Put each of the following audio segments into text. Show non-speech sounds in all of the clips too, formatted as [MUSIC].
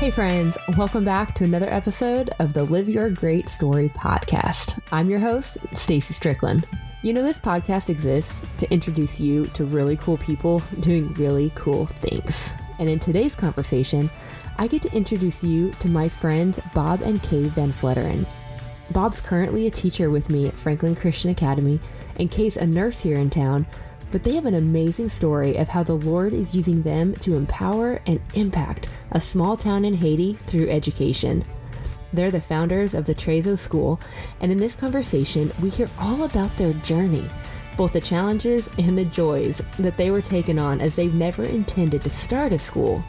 Hey, friends, welcome back to another episode of the Live Your Great Story podcast. I'm your host, Stacy Strickland. You know, this podcast exists to introduce you to really cool people doing really cool things. And in today's conversation, I get to introduce you to my friends Bob and Kay Van Fletteren. Bob's currently a teacher with me at Franklin Christian Academy, and Kay's a nurse here in town, but they have an amazing story of how the Lord is using them to empower and impact a small town in Haiti through education. They're the founders of the Trezo School, and in this conversation, we hear all about their journey, both the challenges and the joys that they were taken on as they've never intended to start a school.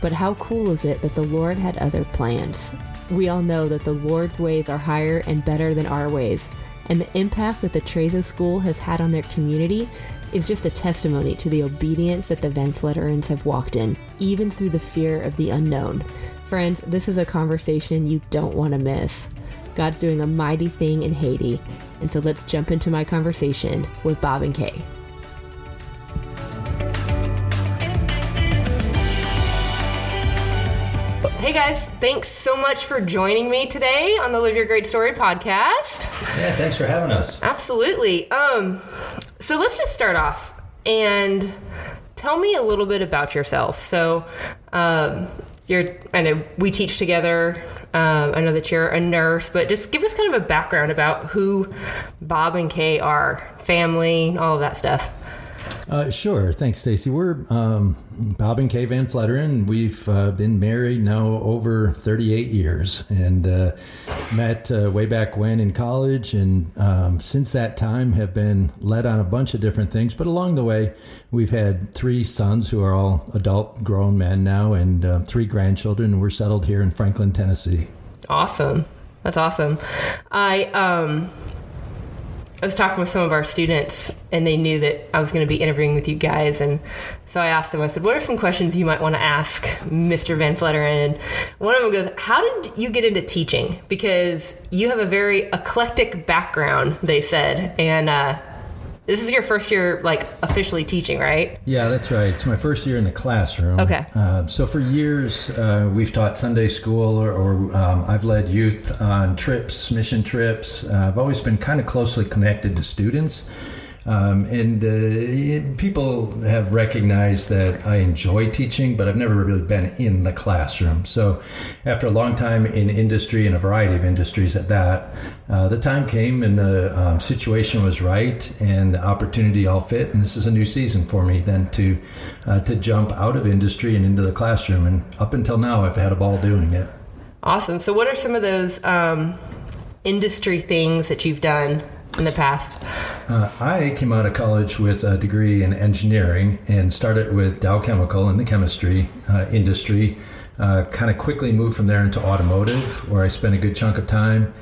But how cool is it that the Lord had other plans? We all know that the Lord's ways are higher and better than our ways, and the impact that the Trezo School has had on their community is just a testimony to the obedience that the Van Fletterens have walked in, even through the fear of the unknown. Friends, this is a conversation you don't want to miss. God's doing a mighty thing in Haiti, and so let's jump into my conversation with Bob and Kay. Hey guys, thanks so much for joining me today on the Live Your Great Story podcast. Yeah, thanks for having us. Absolutely. Um, so let's just start off and tell me a little bit about yourself. So, um, you're, I know we teach together. Um, I know that you're a nurse, but just give us kind of a background about who Bob and Kay are, family, all of that stuff. Uh, sure. Thanks, Stacy. We're um, Bob and Kay Van Fletteren. We've uh, been married now over 38 years and uh, met uh, way back when in college. And um, since that time, have been led on a bunch of different things. But along the way, we've had three sons who are all adult, grown men now, and uh, three grandchildren. We're settled here in Franklin, Tennessee. Awesome. That's awesome. I um I was talking with some of our students, and they knew that I was going to be interviewing with you guys, and so I asked them. I said, "What are some questions you might want to ask Mr. Van Fletteren?" And one of them goes, "How did you get into teaching? Because you have a very eclectic background," they said, and uh, this is your first year, like officially teaching, right? Yeah, that's right. It's my first year in the classroom. Okay. Uh, so for years, uh, we've taught Sunday school, or, or um, I've led youth on trips, mission trips. Uh, I've always been kind of closely connected to students. Um, and uh, people have recognized that I enjoy teaching, but I've never really been in the classroom. So, after a long time in industry and a variety of industries at that, uh, the time came and the um, situation was right and the opportunity all fit. And this is a new season for me then to uh, to jump out of industry and into the classroom. And up until now, I've had a ball doing it. Awesome. So, what are some of those um, industry things that you've done in the past? Uh, I came out of college with a degree in engineering and started with Dow Chemical in the chemistry uh, industry. Uh, kind of quickly moved from there into automotive, where I spent a good chunk of time.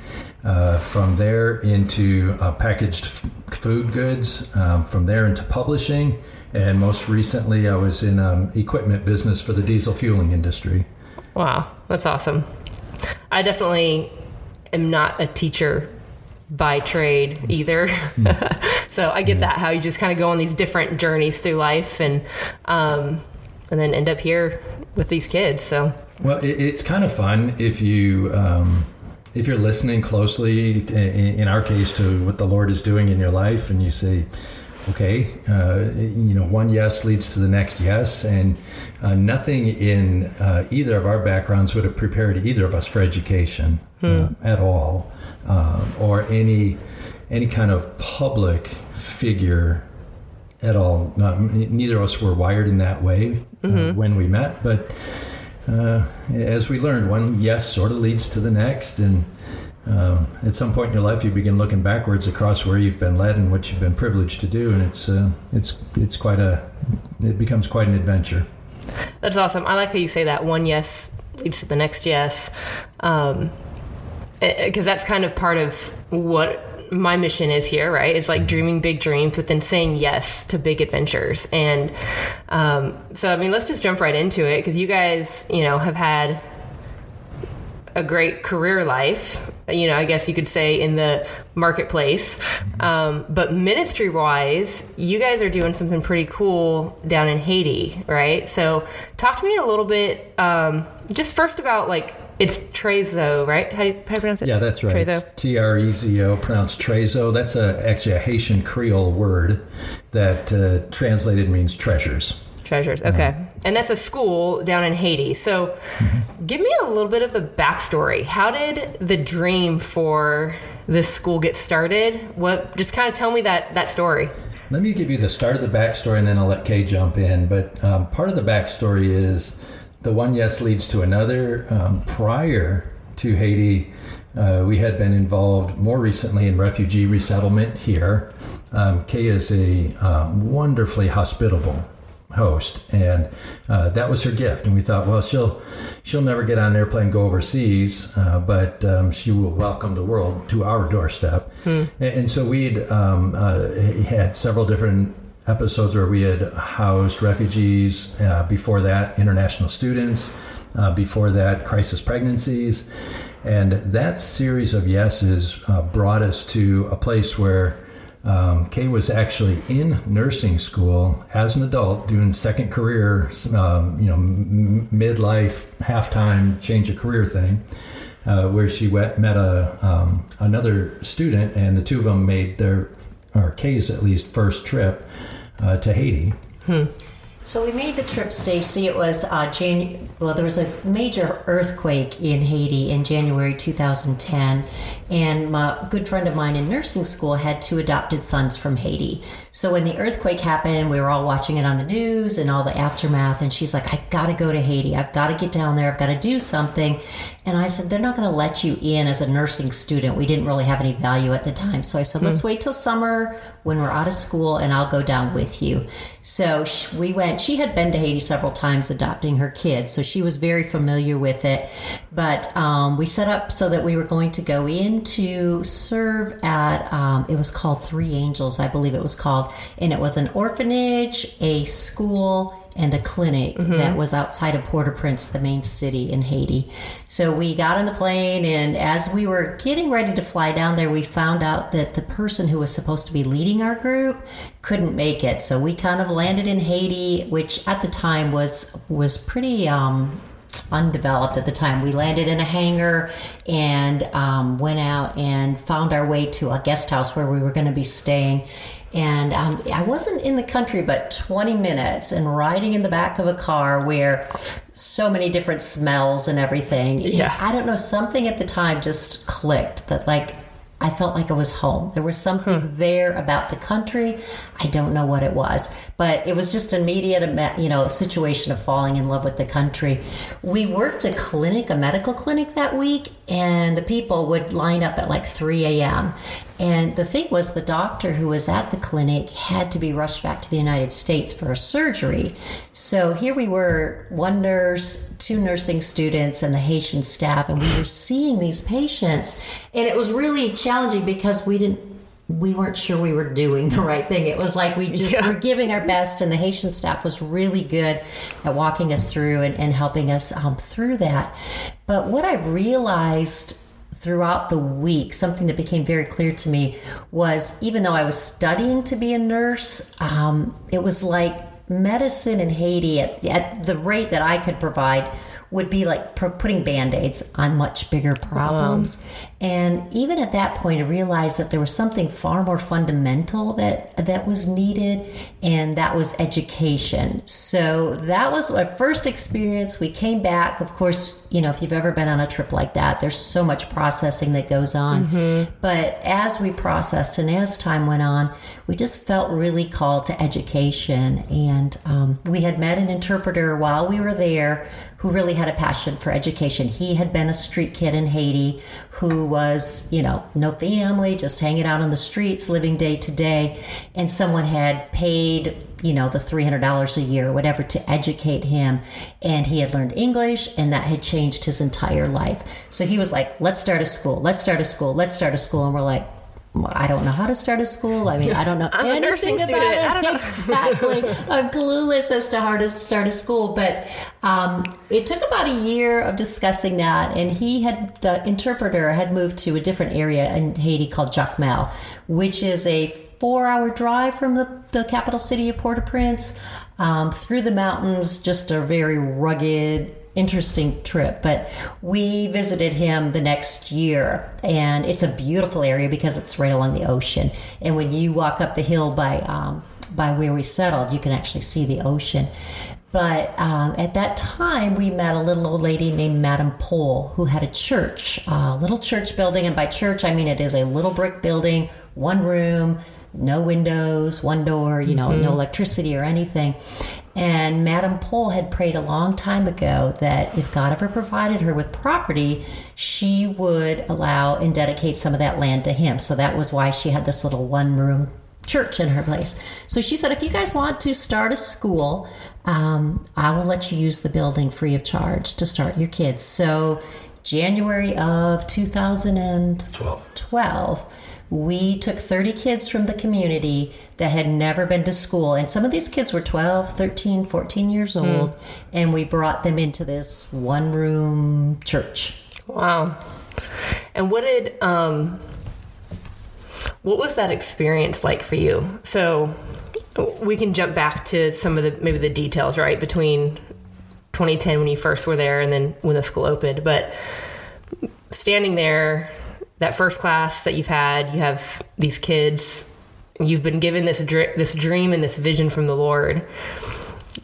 Uh, from there into uh, packaged f- food goods. Um, from there into publishing, and most recently, I was in um, equipment business for the diesel fueling industry. Wow, that's awesome. I definitely am not a teacher by trade either. [LAUGHS] so I get that how you just kind of go on these different journeys through life and um, and then end up here with these kids. So well, it, it's kind of fun if you. Um, if you're listening closely, in our case, to what the Lord is doing in your life, and you say, okay, uh, you know, one yes leads to the next yes, and uh, nothing in uh, either of our backgrounds would have prepared either of us for education hmm. at all um, or any any kind of public figure at all. Not, neither of us were wired in that way uh, mm-hmm. when we met, but uh, as we learned, one yes sort of leads to the next, and um, at some point in your life, you begin looking backwards across where you've been led and what you've been privileged to do, and it's uh, it's it's quite a it becomes quite an adventure. That's awesome. I like how you say that. One yes leads to the next yes. Um, because that's kind of part of what my mission is here, right? It's like dreaming big dreams, but then saying yes to big adventures. And um, so, I mean, let's just jump right into it because you guys, you know, have had a great career life. you know, I guess you could say in the marketplace. Um, but ministry wise, you guys are doing something pretty cool down in Haiti, right? So talk to me a little bit, um, just first about like it's Trezo, right? How do, you, how do you pronounce it? Yeah, that's right. Trezo. T R E Z O, pronounced Trezo. That's a, actually a Haitian Creole word that uh, translated means treasures. Treasures. Okay. And that's a school down in Haiti. So give me a little bit of the backstory. How did the dream for this school get started? What just kind of tell me that that story. Let me give you the start of the backstory and then I'll let Kay jump in. But um, part of the backstory is the one yes leads to another. Um, prior to Haiti, uh, we had been involved more recently in refugee resettlement here. Um, Kay is a uh, wonderfully hospitable host, and uh, that was her gift. And we thought, well, she'll she'll never get on an airplane go overseas, uh, but um, she will welcome the world to our doorstep. And, and so we'd um, uh, had several different episodes where we had housed refugees. Uh, before that, international students. Uh, before that, crisis pregnancies. And that series of yeses uh, brought us to a place where um, Kay was actually in nursing school as an adult, doing second career, um, you know, m- midlife, halftime change of career thing, uh, where she went, met a um, another student, and the two of them made their, or Kay's at least, first trip uh, to Haiti. So we made the trip, Stacy. It was uh, Jan- well, there was a major earthquake in Haiti in January 2010, and my good friend of mine in nursing school had two adopted sons from Haiti. So when the earthquake happened, we were all watching it on the news and all the aftermath, and she's like, "I got to go to Haiti. I've got to get down there. I've got to do something." And I said, "They're not going to let you in as a nursing student. We didn't really have any value at the time." So I said, "Let's wait till summer when we're out of school, and I'll go down with you." So we went. She had been to Haiti several times adopting her kids, so she was very familiar with it. But um, we set up so that we were going to go in to serve at. Um, it was called Three Angels, I believe it was called, and it was an orphanage, a school, and a clinic that was outside of Port-au-Prince, the main city in Haiti. So we got on the plane, and as we were getting ready to fly down there, we found out that the person who was supposed to be leading our group couldn't make it. So we kind of landed in Haiti, which at the time was was pretty. Um, undeveloped at the time. We landed in a hangar and um, went out and found our way to a guest house where we were going to be staying. And um, I wasn't in the country but 20 minutes and riding in the back of a car where so many different smells and everything. Yeah. I don't know, something at the time just clicked that like I felt like I was home. There was something there about the country. I don't know what it was, but it was just an immediate, you know, situation of falling in love with the country. We worked a clinic, a medical clinic that week, and the people would line up at like 3 a.m. And the thing was, the doctor who was at the clinic had to be rushed back to the United States for a surgery. So here we were, one nurse, two nursing students, and the Haitian staff, and we were seeing these patients. And it was really challenging because we didn't we weren't sure we were doing [LAUGHS] the right thing. It was like we just Yeah. were giving our best, and the Haitian staff was really good at walking us through and, and helping us um, through that. But what I've realized throughout the week, something that became very clear to me was even though I was studying to be a nurse, um, it was like medicine in Haiti at, at the rate that I could provide would be like putting band-aids on much bigger problems and even at that point i realized that there was something far more fundamental that that was needed and that was education. So that was my first experience. We came back of course you know if you've ever been on a trip like that there's so much processing that goes on. But as we processed and as time went on we just felt really called to education. And um, we had met an interpreter while we were there who really had a passion for education. He had been a street kid in Haiti who was, you know, no family, just hanging out on the streets, living day to day. And someone had paid, you know, the $300 a year whatever to educate him. And he had learned English and that had changed his entire life. So he was like, let's start a school, let's start a school, let's start a school. And we're like, I don't know how to start a school. I mean, I don't know [LAUGHS] I'm anything about student. it. I don't exactly. [LAUGHS] I'm clueless as to how to start a school. But um, it took about a year of discussing that, and he had the interpreter had moved to a different area in Haiti called Jacmel, which is a four-hour drive from the, the capital city of Port-au-Prince um, through the mountains. Just a very rugged interesting trip. But we visited him the next year, and it's a beautiful area because it's right along the ocean. And when you walk up the hill by um, by where we settled, you can actually see the ocean. But um, at that time, we met a little old lady named Madame Pole who had a church, a little church building. And by church, I mean it is a little brick building, one room, no windows, one door, you know, no electricity or anything. And Madame Pole had prayed a long time ago that if God ever provided her with property, she would allow and dedicate some of that land to Him. So that was why she had this little one room church in her place. So she said, if you guys want to start a school, um, I will let you use the building free of charge to start your kids. So January of 2012. 12 we took 30 kids from the community that had never been to school. And some of these kids were 12 13 14 years old. And we brought them into this one room church. Wow. And what did um what was that experience like for you? So we can jump back to some of the maybe the details, right, between 2010 when you first were there and then when the school opened, but standing there that first class that you've had, you have these kids, you've been given this dr- this dream and this vision from the Lord.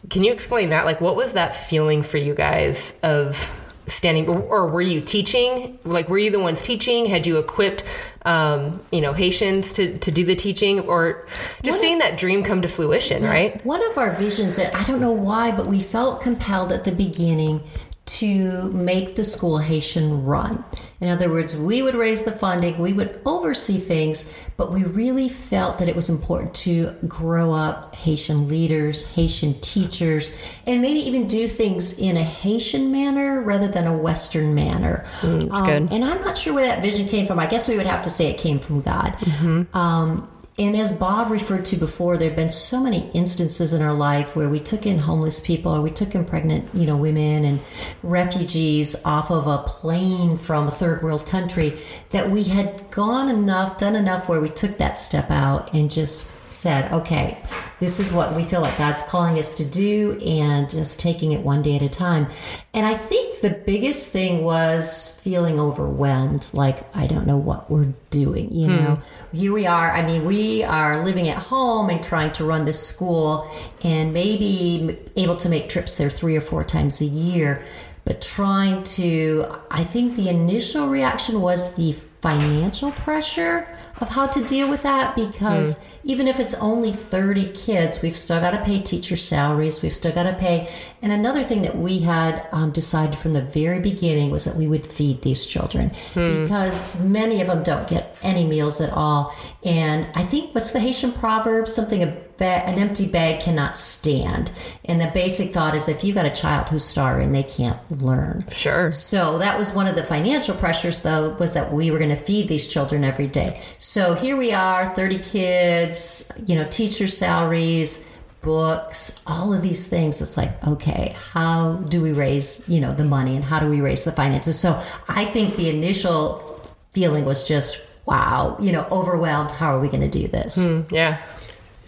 Can you explain that? Like, what was that feeling for you guys of standing, or, or were you teaching? Like, were you the ones teaching? Had you equipped, um, you know, Haitians to, to do the teaching, or just seeing that dream come to fruition, right? One of our visions that I don't know why, but we felt compelled at the beginning to make the school Haitian run. In other words, we would raise the funding, we would oversee things, but we really felt that it was important to grow up Haitian leaders, Haitian teachers, and maybe even do things in a Haitian manner rather than a Western manner. Mm, that's um, good. And I'm not sure where that vision came from. I guess we would have to say it came from God. Mm-hmm. Um, and as Bob referred to before, there have been so many instances in our life where we took in homeless people or we took in pregnant, you know, women and refugees off of a plane from a third world country that we had gone enough, done enough where we took that step out and just said, okay, this is what we feel like God's calling us to do and just taking it one day at a time. And I think the biggest thing was feeling overwhelmed, like, I don't know what we're doing, you hmm. know? Here we are. I mean, we are living at home and trying to run this school and maybe able to make trips there three or four times a year. But trying to, I think the initial reaction was the financial pressure of how to deal with that because even if it's only 30 kids, we've still got to pay teacher salaries. We've still got to pay. And another thing that we had um, decided from the very beginning was that we would feed these children because many of them don't get any meals at all. And I think what's the Haitian proverb? Something an empty bag cannot stand. And the basic thought is if you've got a child who's starving, they can't learn. Sure. So that was one of the financial pressures, though, was that we were going to feed these children every day. So here we are, 30 kids, you know, teacher salaries, books, all of these things. It's like, okay, how do we raise, you know, the money and how do we raise the finances? So I think the initial feeling was just, wow, you know, overwhelmed. How are we going to do this? Hmm, yeah.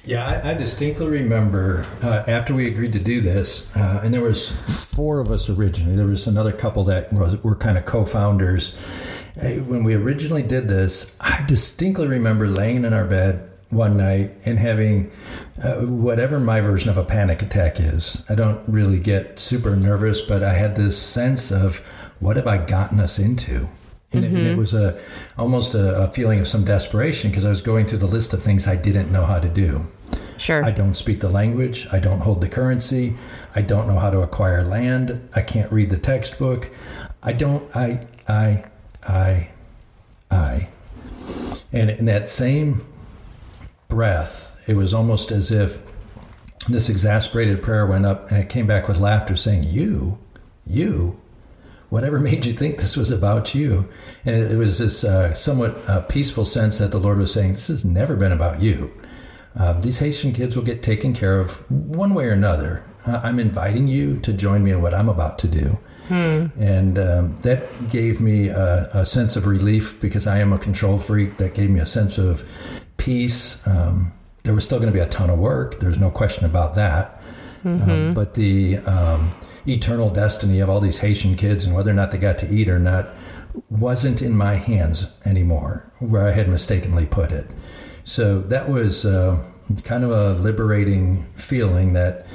Yeah, I, I distinctly remember uh, after we agreed to do this, uh, and there was four of us originally. There was another couple that was, were kind of co-founders. Uh, When we originally did this, I distinctly remember laying in our bed one night and having uh, whatever my version of a panic attack is. I don't really get super nervous, but I had this sense of what have I gotten us into? And, it, and it mm-hmm. was a almost a, a feeling of some desperation because I was going through the list of things I didn't know how to do. Sure. I don't speak the language. I don't hold the currency. I don't know how to acquire land. I can't read the textbook. I don't. I. I. I. I. And in that same breath, it was almost as if this exasperated prayer went up and it came back with laughter saying, You, you. Whatever made you think this was about you? And it, was this uh, somewhat uh, peaceful sense that the Lord was saying, This has never been about you. Uh, these Haitian kids will get taken care of one way or another. I'm inviting you to join me in what I'm about to do. Hmm. And um, that gave me a, a, sense of relief because I am a control freak. That gave me a sense of peace. Um, there was still going to be a ton of work. There's no question about that. Mm-hmm. Um, but the um, eternal destiny of all these Haitian kids and whether or not they got to eat or not wasn't in my hands anymore, where I had mistakenly put it. So that was uh, kind of a liberating feeling that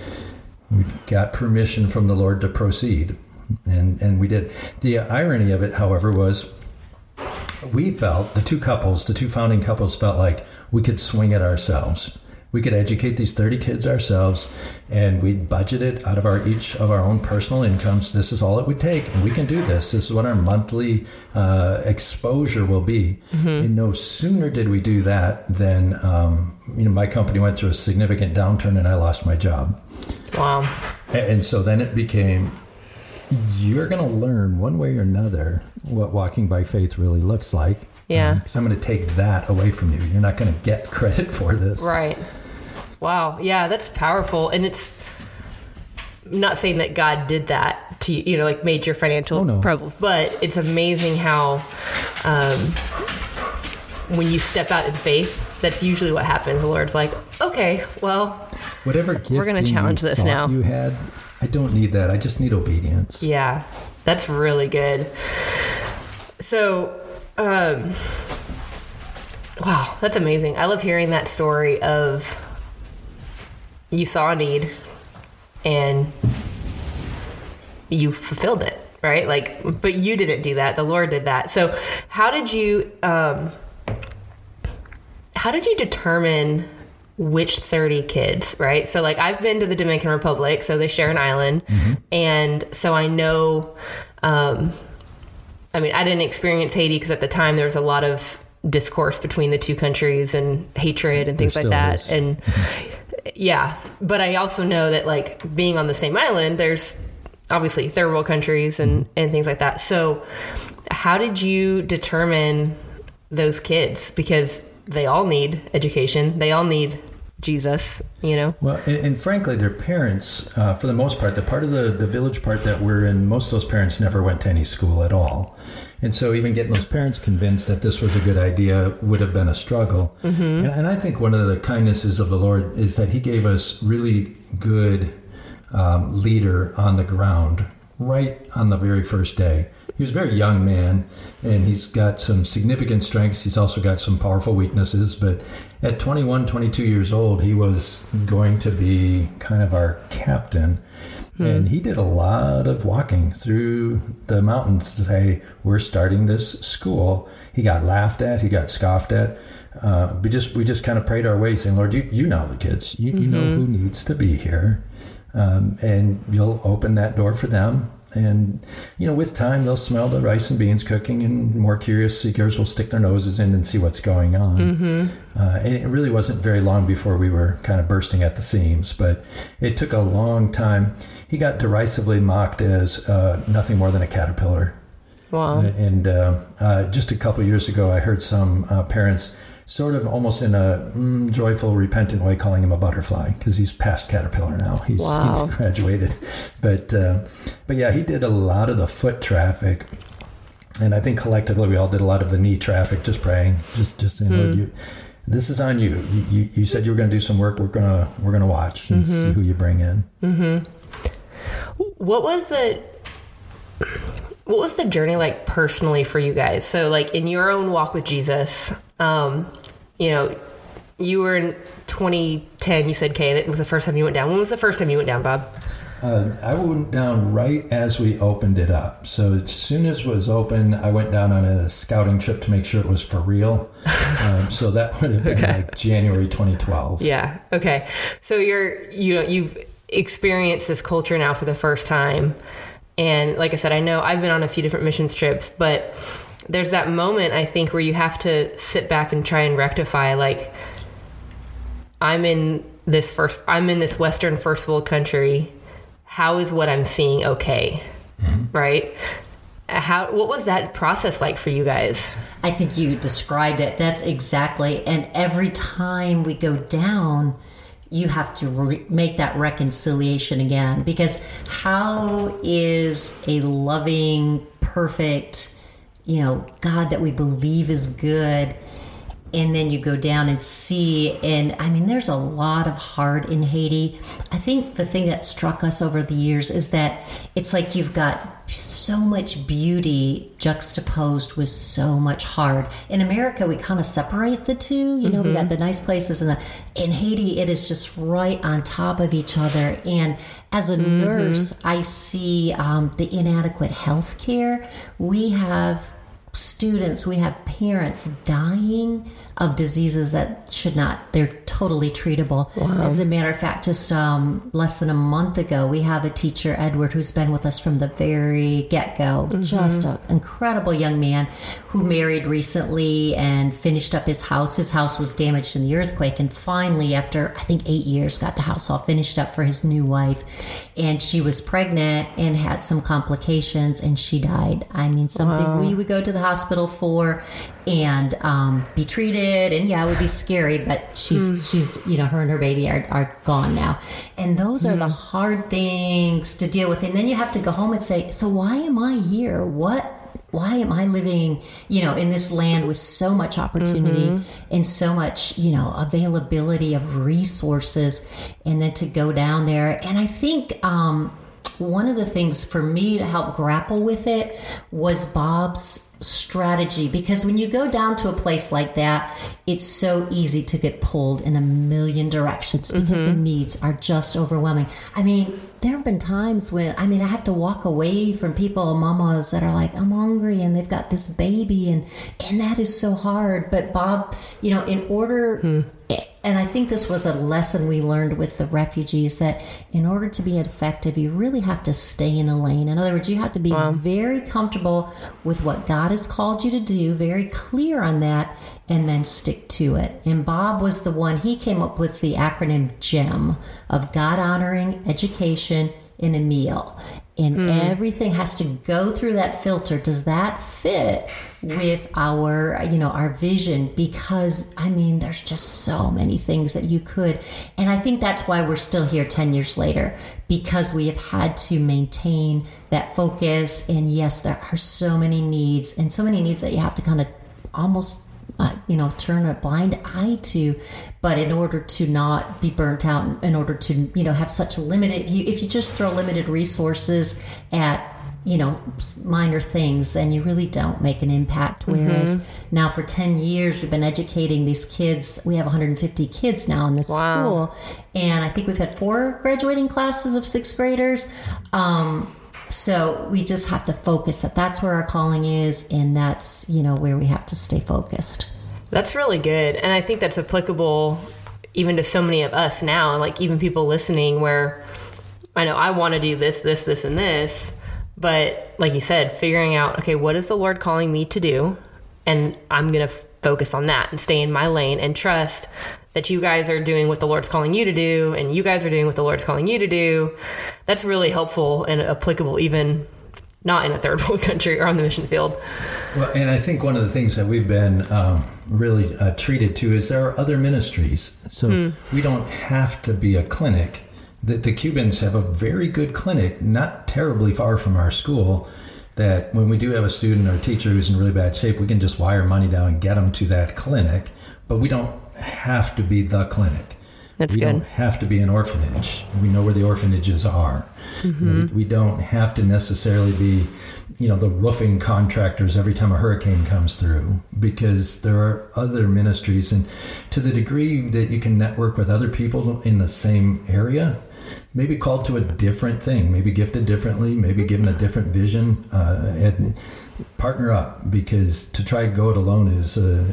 we got permission from the Lord to proceed. And, and we did. The irony of it, however, was we felt, the two couples, the two founding couples felt like we could swing it ourselves we could educate these 30 kids ourselves and we'd budget it out of our each of our own personal incomes this is all it would take and we can do this this is what our monthly uh, exposure will be mm-hmm. and no sooner did we do that than um, you know my company went through a significant downturn and i lost my job wow and so then it became you're going to learn one way or another what walking by faith really looks like yeah. Because um, I'm going to take that away from you. You're not going to get [LAUGHS] credit for this. Right. Wow. Yeah, that's powerful. And it's not saying that God did that to you, you know, like made your financial oh, no. problems, but it's amazing how um, when you step out in faith, that's usually what happens. The Lord's like, okay, well, whatever gift we're going to challenge this now. You had, I don't need that. I just need obedience. Yeah, that's really good. So, um, wow, that's amazing. I love hearing that story of you saw a need and you fulfilled it right? Like but you didn't do that. The lord did that. So how did you um how did you determine which 30 kids right? So like i've been to the dominican republic so they share an island. Mm-hmm. and so i know um i mean i didn't experience haiti because at the time there was a lot of discourse between the two countries and hatred and things like that. is. and mm-hmm yeah, but I also know that like being on the same island, there's obviously third world countries and mm-hmm. and things like that. So, how did you determine those kids? Because they all need education. They all need Jesus, you know? Well, and, and frankly, their parents, uh, for the most part, the part of the, the village part that we're in, most of those parents never went to any school at all. And so even getting those parents convinced that this was a good idea would have been a struggle. Mm-hmm. And, and, I think one of the kindnesses of the Lord is that He gave us really good um, leader on the ground right on the very first day. He was a very young man, and he's got some significant strengths. He's also got some powerful weaknesses. But at 21, 22 years old, he was going to be kind of our captain. Hmm. And he did a lot of walking through the mountains to say, We're starting this school. He got laughed at, he got scoffed at. Uh, we just we just kind of prayed our way, saying, Lord, you, you know the kids. You, mm-hmm. you know mm-hmm. who needs to be here. Um, and you'll open that door for them. And, you know, with time, they'll smell the rice and beans cooking, and more curious seekers will stick their noses in and see what's going on. Mm-hmm. Uh, and it really wasn't very long before we were kind of bursting at the seams, but it took a long time. He got derisively mocked as uh, nothing more than a caterpillar. Wow. and uh, uh, just a couple years ago, I heard some uh, parents sort of almost in a mm, joyful, repentant way, calling him a butterfly because he's past caterpillar now. He's, wow. he's graduated, but uh, but yeah, he did a lot of the foot traffic, and I think collectively we all did a lot of the knee traffic, just praying, just just saying, mm. Lord, you, this is on you. You, you. you, said you were going to do some work. We're gonna we're gonna watch and mm-hmm. see who you bring in. Mm-hmm. What was it? What was the journey like personally for you guys? So, like in your own walk with Jesus, um, you know, you were in 2010. You said, "Kay, that was the first time you went down." When was the first time you went down, Bob? Uh, I went down right as we opened it up. So as soon as it was open, I went down on a scouting trip to make sure it was for real. [LAUGHS] um, so that would have been okay. like January 2012. Yeah. Okay. So you're you know you've experienced this culture now for the first time, and like I said, I know I've been on a few different missions trips, but there's that moment I think where you have to sit back and try and rectify like I'm in this first I'm in this western first world country how is what I'm seeing okay mm-hmm. right how what was that process like for you guys? I think you described it. That's exactly. And every time we go down, you have to re- make that reconciliation again. Because how is a loving, perfect, you know, God that we believe is good and then you go down and see and i mean there's a lot of heart in haiti. I think the thing that struck us over the years is that it's like you've got so much beauty juxtaposed with so much hard in america we kind of separate the two you know mm-hmm. we got the nice places and the in haiti it is just right on top of each other and as a mm-hmm. nurse i see um, the inadequate health care we have students, we have parents dying of diseases that should not, they're totally treatable. Wow. As a matter of fact, just um, less than a month ago, we have a teacher, Edward, who's been with us from the very get go. Mm-hmm. Just an incredible young man who married recently and finished up his house. His house was damaged in the earthquake, and finally, after I think eight years, got the house all finished up for his new wife. And she was pregnant and had some complications, and she died. I mean, something wow. we would go to the hospital for and um, be treated. And yeah, it would be scary, but she's mm. she's you know her and her baby are, are gone now, and those are mm. the hard things to deal with. And then you have to go home and say, so why am I here? What why am I living, you know, in this land with so much opportunity mm-hmm. and so much, you know, availability of resources, and then to go down there? And I think um, one of the things for me to help grapple with it was Bob's strategy because when you go down to a place like that, it's so easy to get pulled in a million directions because mm-hmm. the needs are just overwhelming. I mean, there have been times when I mean I have to walk away from people, mamas that are like, I'm hungry and they've got this baby and and that is so hard. But Bob, you know, in order hmm and I think this was a lesson we learned with the refugees that in order to be effective, you really have to stay in a lane. In other words, you have to be wow. very comfortable with what God has called you to do, very clear on that, and then stick to it. And Bob was the one, he came up with the acronym GEM of God honoring education in a meal. And mm. everything has to go through that filter. Does that fit with our you know our vision because i mean there's just so many things that you could and i think that's why we're still here 10 years later because we have had to maintain that focus and yes there are so many needs and so many needs that you have to kind of almost uh, you know turn a blind eye to but in order to not be burnt out in order to you know have such limited if you if you just throw limited resources at you know minor things then you really don't make an impact whereas mm-hmm. now for 10 years we've been educating these kids we have 150 kids now in this wow. school and i think we've had four graduating classes of sixth graders um, so we just have to focus that that's where our calling is and that's you know where we have to stay focused that's really good and i think that's applicable even to so many of us now like even people listening where i know i want to do this this this and this but like you said, figuring out, okay, what is the Lord calling me to do? And I'm going to f- focus on that and stay in my lane and trust that you guys are doing what the Lord's calling you to do and you guys are doing what the Lord's calling you to do. That's really helpful and applicable, even not in a third [LAUGHS] world country or on the mission field. Well, and I think one of the things that we've been um, really uh, treated to is there are other ministries. So mm. we don't have to be a clinic the, the Cubans have a very good clinic, not terribly far from our school. That when we do have a student or a teacher who's in really bad shape, we can just wire money down and get them to that clinic. But we don't have to be the clinic. That's we good. don't have to be an orphanage. We know where the orphanages are. Mm-hmm. You know, we, we, don't have to necessarily be, you know, the roofing contractors every time a hurricane comes through, because there are other ministries, and to the degree that you can network with other people in the same area, maybe called to a different thing, maybe gifted differently, maybe given a different vision. Uh, and partner up because to try to go it alone is uh,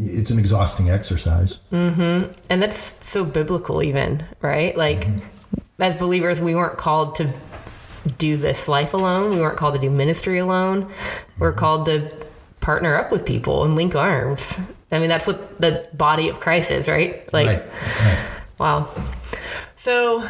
it's an exhausting exercise. Mm-hmm. And that's so biblical, even right? Like mm-hmm. as believers, we weren't called to do this life alone. We weren't called to do ministry alone. We're mm-hmm. called to partner up with people and link arms. I mean, that's what the body of Christ is, right? Like, right. Right. wow. So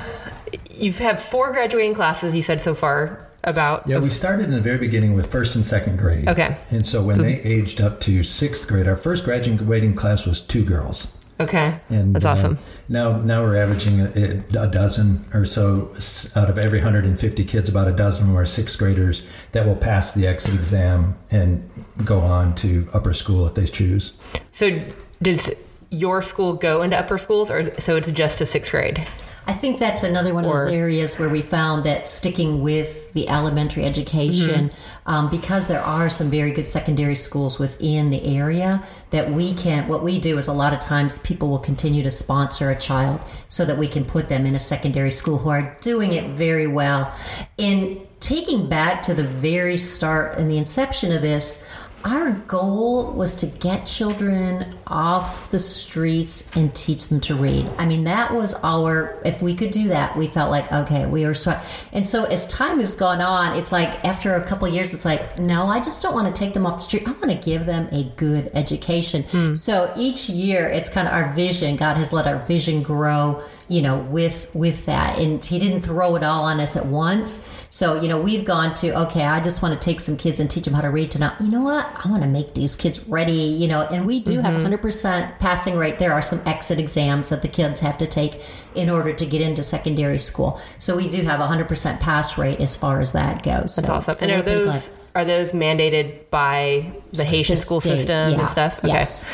you've had four graduating classes, you said so far. About? Yeah, we started in the very beginning with first and second grade. Okay. And so when they aged up to sixth grade, our first graduating class was two girls. Okay. And That's uh, awesome. now, now we're averaging a, a dozen or so out of every 150 kids. About a dozen were sixth graders that will pass the exit exam and go on to upper school if they choose. So does your school go into upper schools, or so it's just a sixth grade? I think that's another one of those areas where we found that sticking with the elementary education, um, because there are some very good secondary schools within the area, that we can, what we do is a lot of times people will continue to sponsor a child so that we can put them in a secondary school who are doing it very well. In taking back to the very start and the inception of this, our goal was to get children off the streets and teach them to read. I mean, that was our, if we could do that, we felt like, okay, we were smart. And so as time has gone on, it's like after a couple of years, it's like, no, I just don't want to take them off the street. I want to give them a good education. Hmm. So each year, it's kind of our vision. God has let our vision grow you know with with that. And he didn't mm-hmm. throw it all on us at once. So you know we've gone to okay i just want to take some kids and teach them how to read tonight. You know what? I want to make these kids ready you know and we do have 100% mm-hmm. passing rate. There are some exit exams that the kids have to take in order to get into secondary school. So we do have 100% pass rate as far as that goes. That's so, awesome. so and are those glad. are those mandated by the Haitian The school state, system yeah. and stuff? Yes.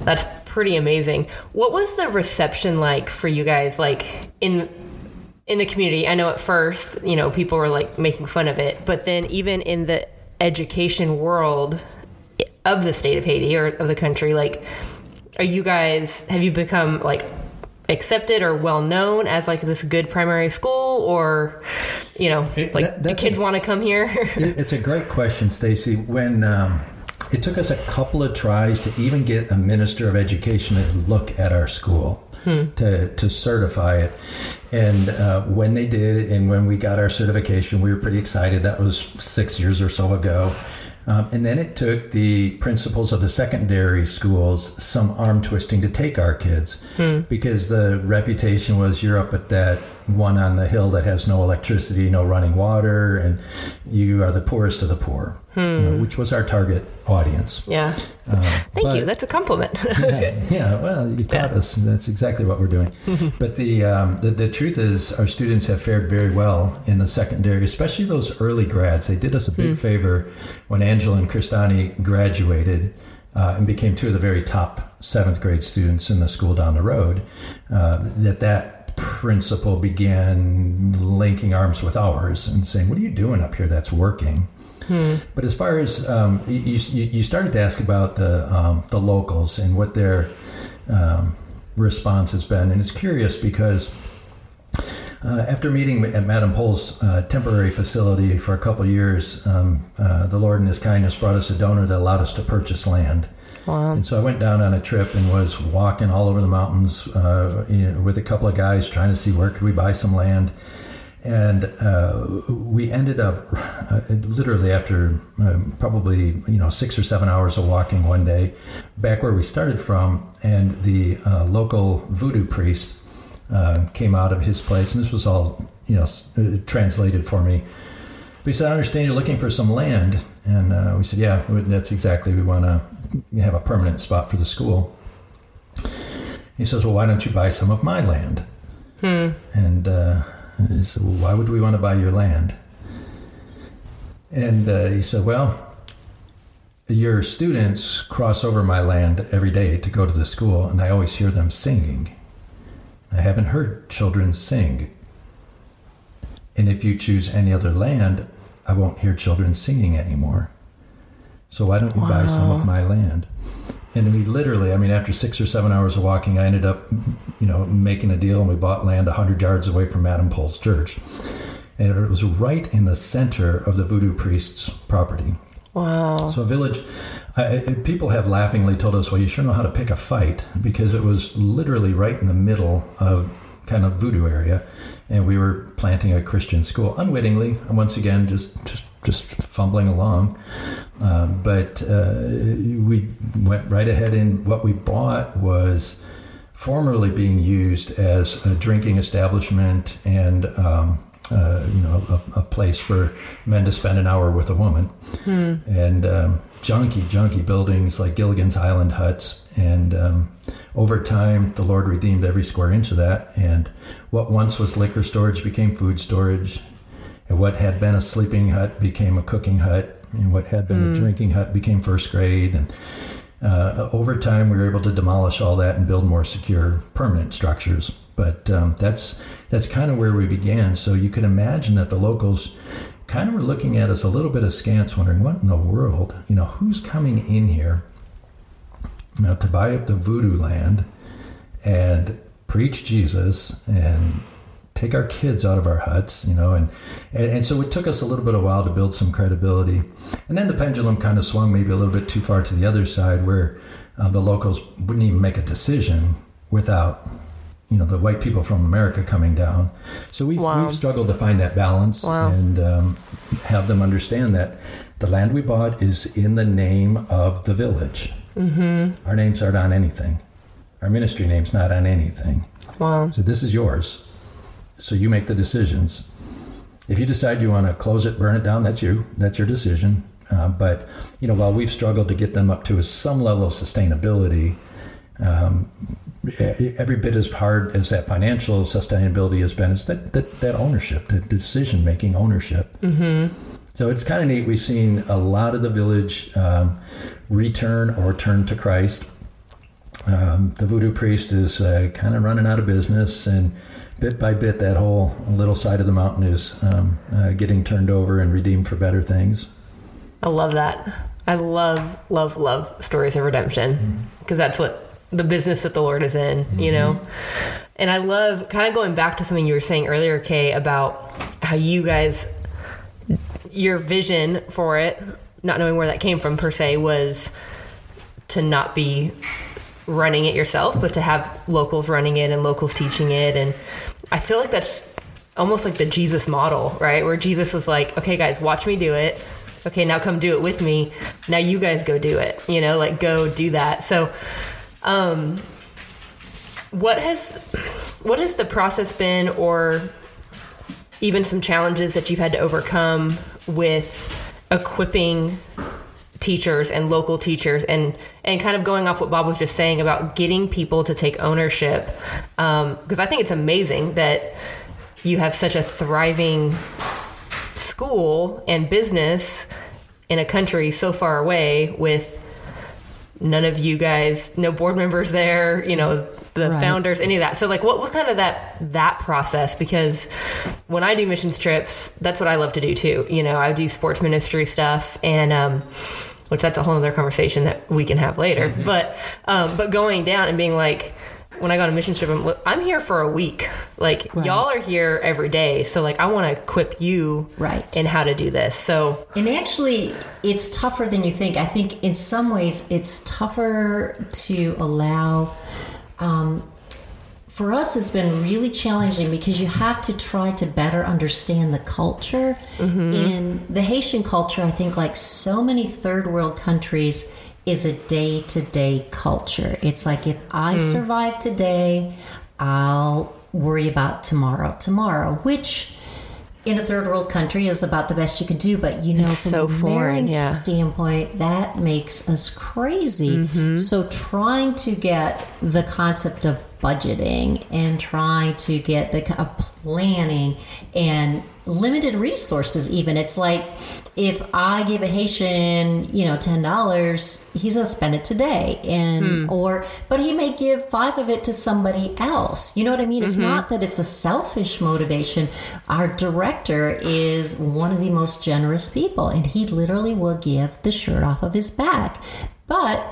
That's pretty amazing. What was the reception like for you guys like in in the community? I know at first, you know, people were like making fun of it, but then even in the education world of the state of Haiti or of the country, like are you guys have you become like accepted or well known as like this good primary school or you know It- like that- kids want to come here It- It's a great question, Stacy. When um, it took us a couple of tries to even get a minister of education to look at our school to to certify it, and uh, when they did, and when we got our certification, we were pretty excited. That was six years or so ago. Um, and then it took the principals of the secondary schools some arm twisting to take our kids because the reputation was you're up at that one on the hill that has no electricity, no running water, and you are the poorest of the poor, you know, which was our target audience. yeah Uh, thank but- you that's a compliment [LAUGHS] yeah, yeah, well, you taught us. and That's exactly what we're doing. [LAUGHS] but the, um, the the truth is, our students have fared very well in the secondary, especially those early grads. They did us a big favor when Angela and Kristani graduated uh, and became two of the very top seventh grade students in the school down the road. Uh, that that principal began linking arms with ours and saying, "What are you doing up here? That's working." But as far as um, you, you, started to ask about the um, the locals and what their um, response has been, and it's curious because uh, after meeting at Madam Pole's uh, temporary facility for a couple years, um, uh, the Lord in His kindness brought us a donor that allowed us to purchase land. And so I went down on a trip and was walking all over the mountains uh, you know, with a couple of guys trying to see where could we buy some land. And uh, we ended up uh, literally after um, probably you know six or seven hours of walking one day, back where we started from, and the uh, local voodoo priest uh, came out of his place, and this was all you know uh, translated for me. But he said, "I understand you're looking for some land," and we said, "Yeah, that's exactly. We want to have a permanent spot for the school." He says, "Well, why don't you buy some of my land?" And uh, I said, well, "Why would we want to buy your land?" And uh, he said, "Well, your students cross over my land every day to go to the school, and I always hear them singing. I haven't heard children sing. And if you choose any other land, I won't hear children singing anymore. So why don't you buy some of my land? And we literally, I mean, after six or seven hours of walking, I ended up, you know, making a deal and we bought land 100 yards away from Madam Paul's church. And it was right in the center of the voodoo priest's property. wow So a village, I- people have laughingly told us, "Well, you sure know how to pick a fight," because it was literally right in the middle of kind of voodoo area, and we were planting a Christian school unwittingly. And once again, just just just fumbling along, um, but uh, we went right ahead. And what we bought was formerly being used as a drinking establishment and um, uh, you know, a, a, place for men to spend an hour with a woman, hmm. and um, junky, junky buildings like Gilligan's Island huts. And um, over time, the Lord redeemed every square inch of that. And what once was liquor storage became food storage. And what had been a sleeping hut became a cooking hut. And what had been mm. a hmm. drinking hut became first grade. And uh, over time, we were able to demolish all that and build more secure, permanent structures. But um, that's that's kind of where we began. So you can imagine that the locals kind of were looking at us a little bit askance, wondering what in the world, you know, who's coming in here you know, to buy up the voodoo land and preach Jesus and take our kids out of our huts, you know, and, and, and so it took us a little bit of while to build some credibility, and then the pendulum kind of swung maybe a little bit too far to the other side, where uh, the locals wouldn't even make a decision without you know the white people from America coming down. So we've, wow. we've struggled to find that balance wow. and um, have them understand that the land we bought is in the name of the village. Mm-hmm. Our names aren't on anything. Our ministry name's not on anything. Wow. So this is yours. So you make the decisions. If you decide you want to close it, burn it down, that's you. That's your decision. Uh, but you know, while we've struggled to get them up to some level of sustainability, um, every bit as hard as that financial sustainability has been, is that that, that ownership, that decision making ownership. Mm-hmm. So it's kind of neat. We've seen a lot of the village um, return or turn to Christ. Um, the voodoo priest is uh, kind of running out of business, and bit by bit, that whole little side of the mountain is um, uh, getting turned over and redeemed for better things. I love that. I love, love, love stories of redemption because mm-hmm. that's what the business that the Lord is in, mm-hmm. you know? And I love kind of going back to something you were saying earlier, Kay, about how you guys, your vision for it, not knowing where that came from per se, was to not be running it yourself, but to have locals running it and locals teaching it. And I feel like that's almost like the Jesus model, right? Where Jesus was like, okay, guys, watch me do it. Okay, now come do it with me. Now you guys go do it. You know, like go do that. So, um, what has what has the process been, or even some challenges that you've had to overcome with equipping teachers and local teachers and and kind of going off what bob was just saying about getting people to take ownership because um, i think it's amazing that you have such a thriving school and business in a country so far away with none of you guys, no board members there, you know, the right. founders, any of that. So like what what kind of that that process because when I do missions trips, that's what I love to do too. You know, I do sports ministry stuff and um which that's a whole other conversation that we can have later. Mm-hmm. But um but going down and being like when I got a mission trip, I'm, I'm here for a week. Like right. y'all are here every day, so like I want to equip you right in how to do this. So and actually, it's tougher than you think. I think in some ways it's tougher to allow. Um, for us has been really challenging because you have to try to better understand the culture. Mm-hmm. In the Haitian culture, I think like so many third world countries, is a day to day culture. It's like if I mm. survive today, I'll worry about tomorrow, tomorrow, which in a third world country is about the best you could do. But you know, it's from so a foreign, yeah. standpoint, that makes us crazy. Mm-hmm. So trying to get the concept of budgeting and trying to get the uh, planning and limited resources even it's like if i give a haitian you know $10 he's gonna spend it today and hmm. or but he may give five of it to somebody else you know what i mean it's mm-hmm. not that it's a selfish motivation our director is one of the most generous people and he literally will give the shirt off of his back but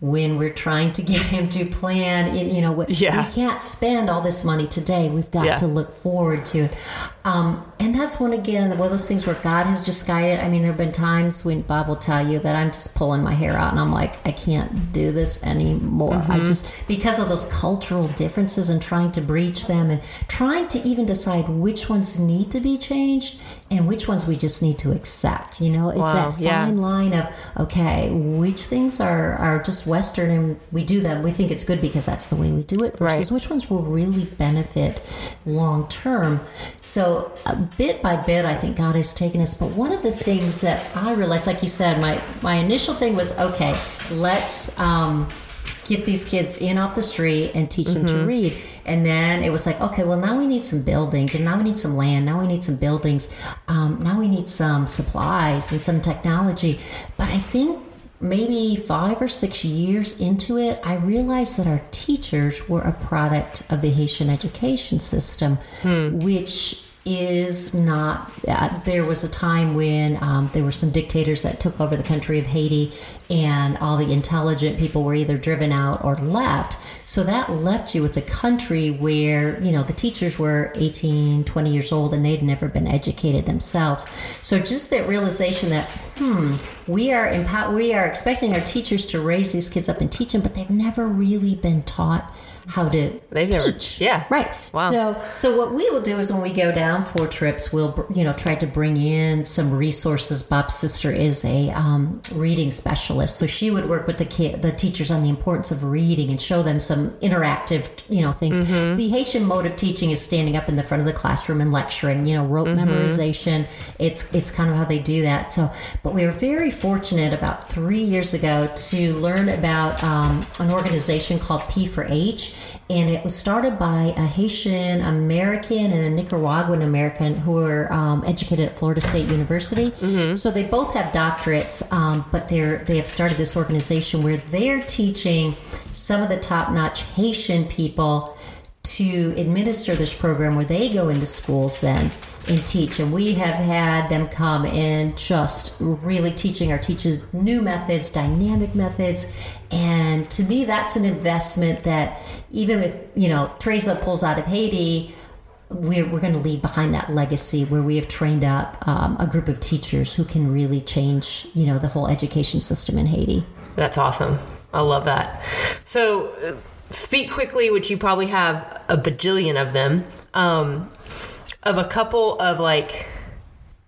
when we're trying to get him to plan in, you know yeah. we can't spend all this money today we've got yeah. to look forward to it um, and that's one again one of those things where God has just guided. I mean, there have been times when Bob will tell you that I'm just pulling my hair out, and I'm like, I can't do this anymore. I just because of those cultural differences and trying to breach them, and trying to even decide which ones need to be changed and which ones we just need to accept. You know, it's Wow, that yeah. fine line of okay, which things are are just Western and we do them. We think it's good because that's the way we do it. Versus Right. which ones will really benefit long term. So uh, bit by bit, I think God has taken us. But one of the things that I realized, like you said, my my initial thing was okay. Let's. Um, get these kids in off the street and teach them to read. And then it was like, okay, well, now we need some buildings, and now we need some land, now we need some buildings, um, now we need some supplies and some technology. But I think maybe five or six years into it, I realized that our teachers were a product of the Haitian education system, which is not. Uh, there was a time when um, there were some dictators that took over the country of Haiti, and all the intelligent people were either driven out or left. So that left you with a country where, you know, the teachers were 18, 20 years old and they'd never been educated themselves. So just that realization that, hmm, we are empower- we are expecting our teachers to raise these kids up and teach them, but they've never really been taught how to They've never- teach. yeah. Right. Wow. So so what we will do is when we go down for trips, we'll you know try to bring in some resources. Bob's sister is a um, reading specialist, so she would work with the kid, the teachers on the importance of reading and show them some interactive you know things. Mm-hmm. The Haitian mode of teaching is standing up in the front of the classroom and lecturing. You know, rote Mm-hmm. memorization. It's it's kind of how they do that. So, but we were very fortunate about three years ago to learn about um, an organization called P for H, and it was started by a Haitian American and a Nicaraguan American who were um, educated at Florida State University. So they both have doctorates, um, but they're they have started this organization where they're teaching some of the top notch Haitian people to administer this program where they go into schools then and teach. And we have had them come and just really teaching our teachers new methods, dynamic methods. And to me, that's an investment that even if, you know, Teresa pulls out of Haiti, we're, we're going to leave behind that legacy where we have trained up um, a group of teachers who can really change, you know, the whole education system in Haiti. That's awesome. I love that. So, uh, speak quickly, which you probably have a bajillion of them, um, of a couple of like,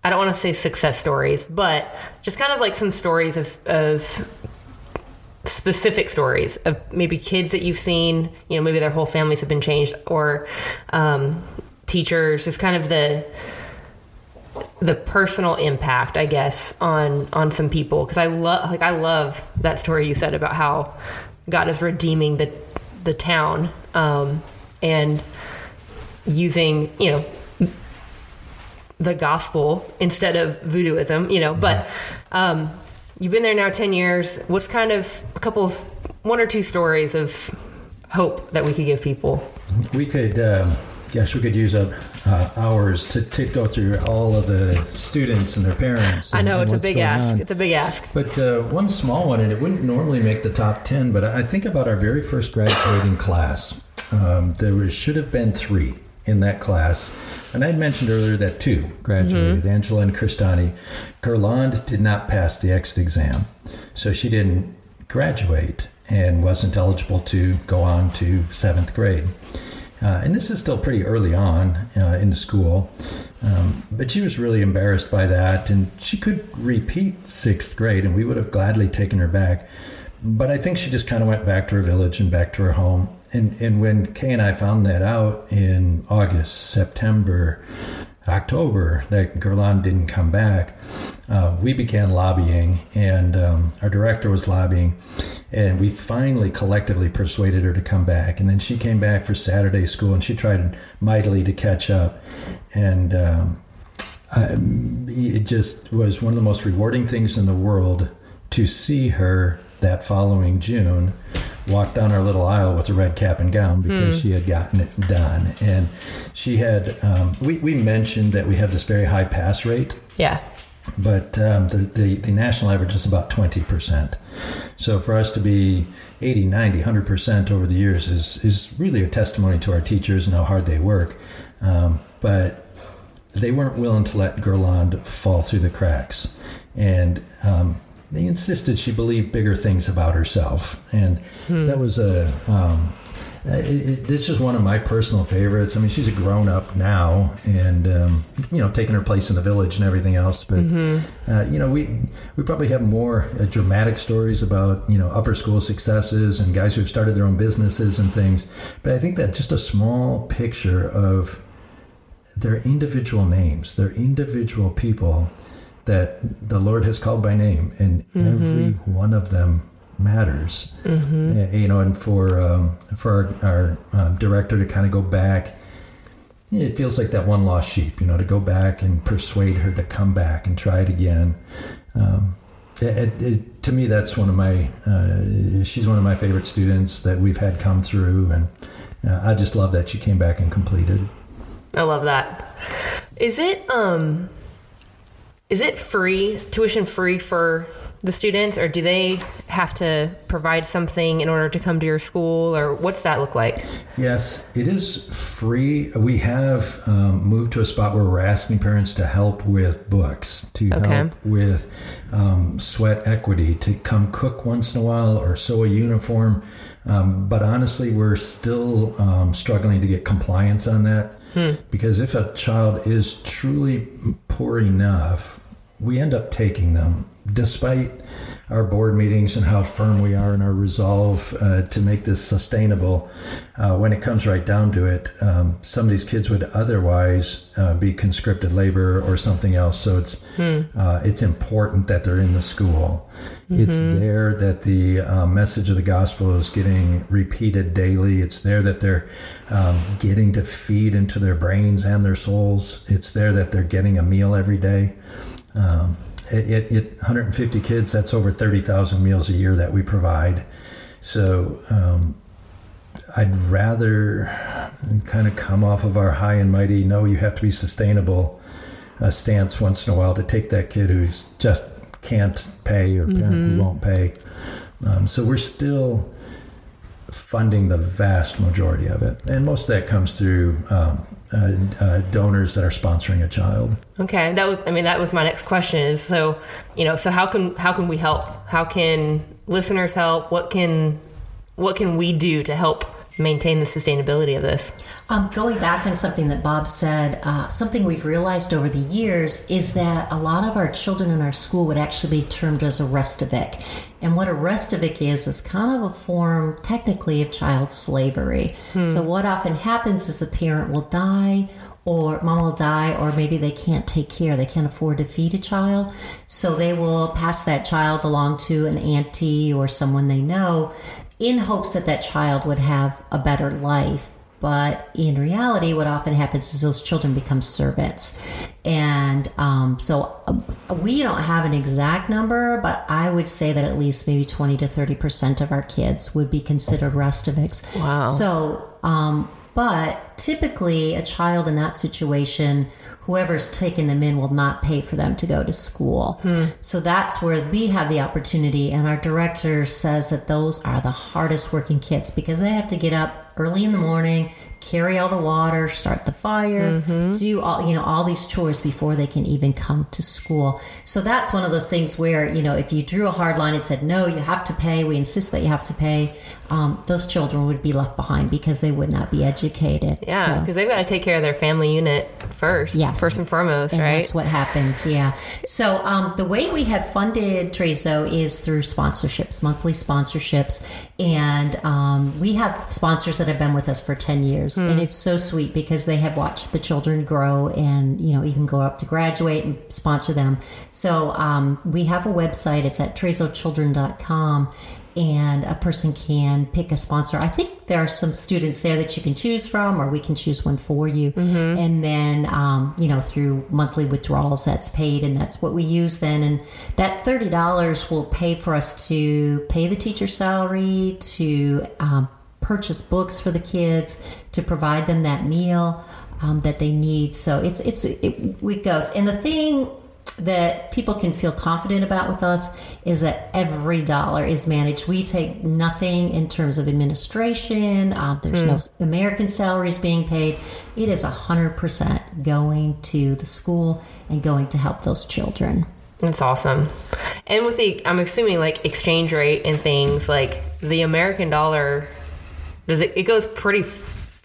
I don't want to say success stories, but just kind of like some stories of, of specific stories of maybe kids that you've seen, you know, maybe their whole families have been changed, or um, teachers, just kind of the the personal impact, I guess, on on some people. Because I love, like, I love that story you said about how God is redeeming the the town um, and using, you know, the gospel instead of voodooism, you know. But um, you've been there now ten years. What's kind of a couple, one or two stories of hope that we could give people? We could, um, yes, we could use up uh, hours to, to go through all of the students and their parents. I know it's a big ask. on. It's a big ask. But uh, one small one, and it wouldn't normally make the top 10, but I think about our very first graduating class. Um, there was, should have been three in that class. And I had mentioned earlier that two graduated, Angela and Christani. Gerland did not pass the exit exam, so she didn't graduate and wasn't eligible to go on to seventh grade. Uh, and this is still pretty early on uh, in the school. Um, but she was really embarrassed by that, and she could repeat sixth grade, and we would have gladly taken her back. But I think she just kind of went back to her village and back to her home. And, and when Kay and I found that out in August, September, October, that Gerlon didn't come back, uh, we began lobbying, and um, our director was lobbying, and we finally collectively persuaded her to come back. And then she came back for Saturday school, and she tried mightily to catch up. And um, I, it just was one of the most rewarding things in the world to see her that following June walk down our little aisle with a red cap and gown because she had gotten it done. And she had, um, we, we mentioned that we have this very high pass rate Yeah. but um, the, the, the national average is about 20%. So for us to be 80, 90, 100% over the years is, is really a testimony to our teachers and how hard they work. Um, but they weren't willing to let Gerland fall through the cracks. And um, they insisted she believed bigger things about herself. And hmm. that was a. Um, it, it, this is one of my personal favorites. I mean, she's a grown up now, and um, you know, taking her place in the village and everything else. But mm-hmm. uh, you know, we we probably have more uh, dramatic stories about you know upper school successes and guys who have started their own businesses and things. But I think that just a small picture of their individual names, their individual people that the Lord has called by name, and mm-hmm. every one of them matters. Mm-hmm. Uh, you know, and for um, for our, our um, director to kind of go back, it feels like that one lost sheep. You know, to go back and persuade her to come back and try it again. Um, it, it, to me, that's one of my. Uh, she's one of my favorite students that we've had come through, and uh, I just love that she came back and completed. I love that. Is it um is it free tuition free for the students or do they have to provide something in order to come to your school or what's that look like? Yes it is free. We have um, moved to a spot where we're asking parents to help with books to okay. help with um, sweat equity to come cook once in a while or sew a uniform um, but honestly we're still um, struggling to get compliance on that Hmm. Because if a child is truly poor enough, we end up taking them despite our board meetings and how firm we are in our resolve uh, to make this sustainable, uh, when it comes right down to it, um, some of these kids would otherwise uh, be conscripted labor or something else. So it's hmm. Uh, it's important that they're in the school. Mm-hmm. It's there that the uh, message of the gospel is getting repeated daily. It's there that they're um, getting to feed into their brains and their souls. It's there that they're getting a meal every day. Um, it, it, 150 kids, that's over 30,000 meals a year that we provide. So um, I'd rather kind of come off of our high and mighty, no, you have to be sustainable uh, stance once in a while to take that kid who's just can't pay or parent mm-hmm. who won't pay. Um, so we're still funding the vast majority of it. And most of that comes through um, uh, uh, donors that are sponsoring a child. Okay, that was I mean that was my next question is so you know so how can how can we help? How can listeners help? What can what can we do to help maintain the sustainability of this? Um, going back on something that Bob said, uh, something we've realized over the years is that a lot of our children in our school would actually be termed as a restavek. And what a restavek is, is kind of a form, technically, of child slavery. Hmm. So, what often happens is a parent will die or mom will die, or maybe they can't take care, they can't afford to feed a child. So they will pass that child along to an auntie or someone they know in hopes that that child would have a better life. But in reality, what often happens is those children become servants. And um, so uh, we don't have an exact number, but I would say that at least maybe 20 to 30% of our kids would be considered restaveks. Wow. So, um, but typically, a child in that situation whoever's taking them in will not pay for them to go to school. Hmm. So that's where we have the opportunity. And our director says that those are the hardest working kids because they have to get up early in the morning, carry all the water, start the fire, mm-hmm. do all you know all these chores before they can even come to school. So that's one of those things where you know if you drew a hard line and said no, you have to pay, we insist that you have to pay, um, those children would be left behind because they would not be educated. Yeah, because so. they've got to take care of their family unit first. Yes, first and foremost, and right? That's what happens. Yeah. So um, the way we have funded Trezo is through sponsorships, monthly sponsorships, and um, we have sponsors that have been with us for ten years Mm. And it's so sweet because they have watched the children grow and, you know, even go up to graduate and sponsor them. So um, we have a website. It's at trezochildren.com and a person can pick a sponsor. I think there are some students there that you can choose from, or we can choose one for you. Mm-hmm. And then, um, you know, through monthly withdrawals, that's paid, and that's what we use then. And that $30 will pay for us to pay the teacher salary, to um, purchase books for the kids, to provide them that meal um, that they need. So it's it's it, it goes. And the thing that people can feel confident about with us is that every dollar is managed. We take nothing in terms of administration. Um, there's no American salaries being paid. It is 100% going to the school and going to help those children. That's awesome. And with the, I'm assuming like exchange rate and things like the American dollar, does it? It goes pretty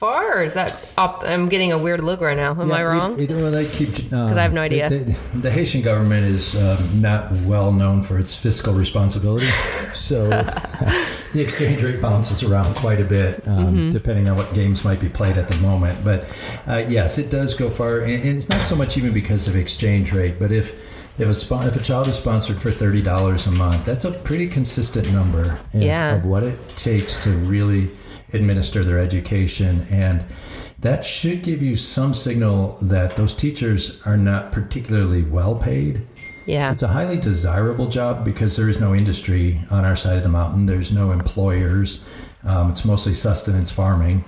far. Or is that? Up, I'm getting a weird look right now. Am I wrong? It, it, well, they keep because I have no idea. The, the, the Haitian government is um, not well known for its fiscal responsibility, so [LAUGHS] [LAUGHS] the exchange rate bounces around quite a bit, um, Mm-hmm. depending on what games might be played at the moment. But uh, yes, it does go far, and, and it's not so much even because of exchange rate, but if if a, spo- if a child is sponsored for thirty dollars a month, that's a pretty consistent number Yeah. of what it takes to really administer their education and that should give you some signal that those teachers are not particularly well paid. Yeah. it's a highly desirable job because there is no industry on our side of the mountain. There's no employers. Um, it's mostly sustenance farming.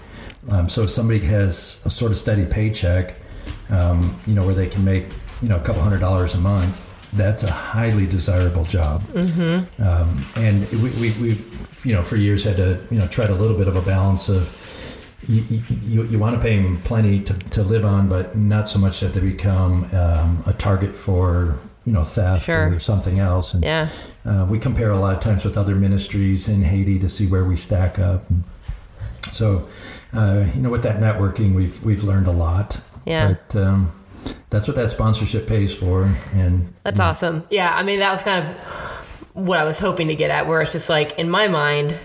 Um, so if somebody has a sort of steady paycheck um, you know where they can make you know a couple hundred dollars a month that's a highly desirable job. Um, and we, we, we, you know, for years had to, you know, tread a little bit of a balance of you, you, you want to pay them plenty to, to live on, but not so much that they become um, a target for, you know, theft Sure. or something else. And Yeah. uh, we compare a lot of times with other ministries in Haiti to see where we stack up. And so, uh, you know, with that networking, we've we've learned a lot. Yeah. But um, that's what that sponsorship pays for, and That's awesome. Yeah, I mean that was kind of what I was hoping to get at, where it's just like in my mind,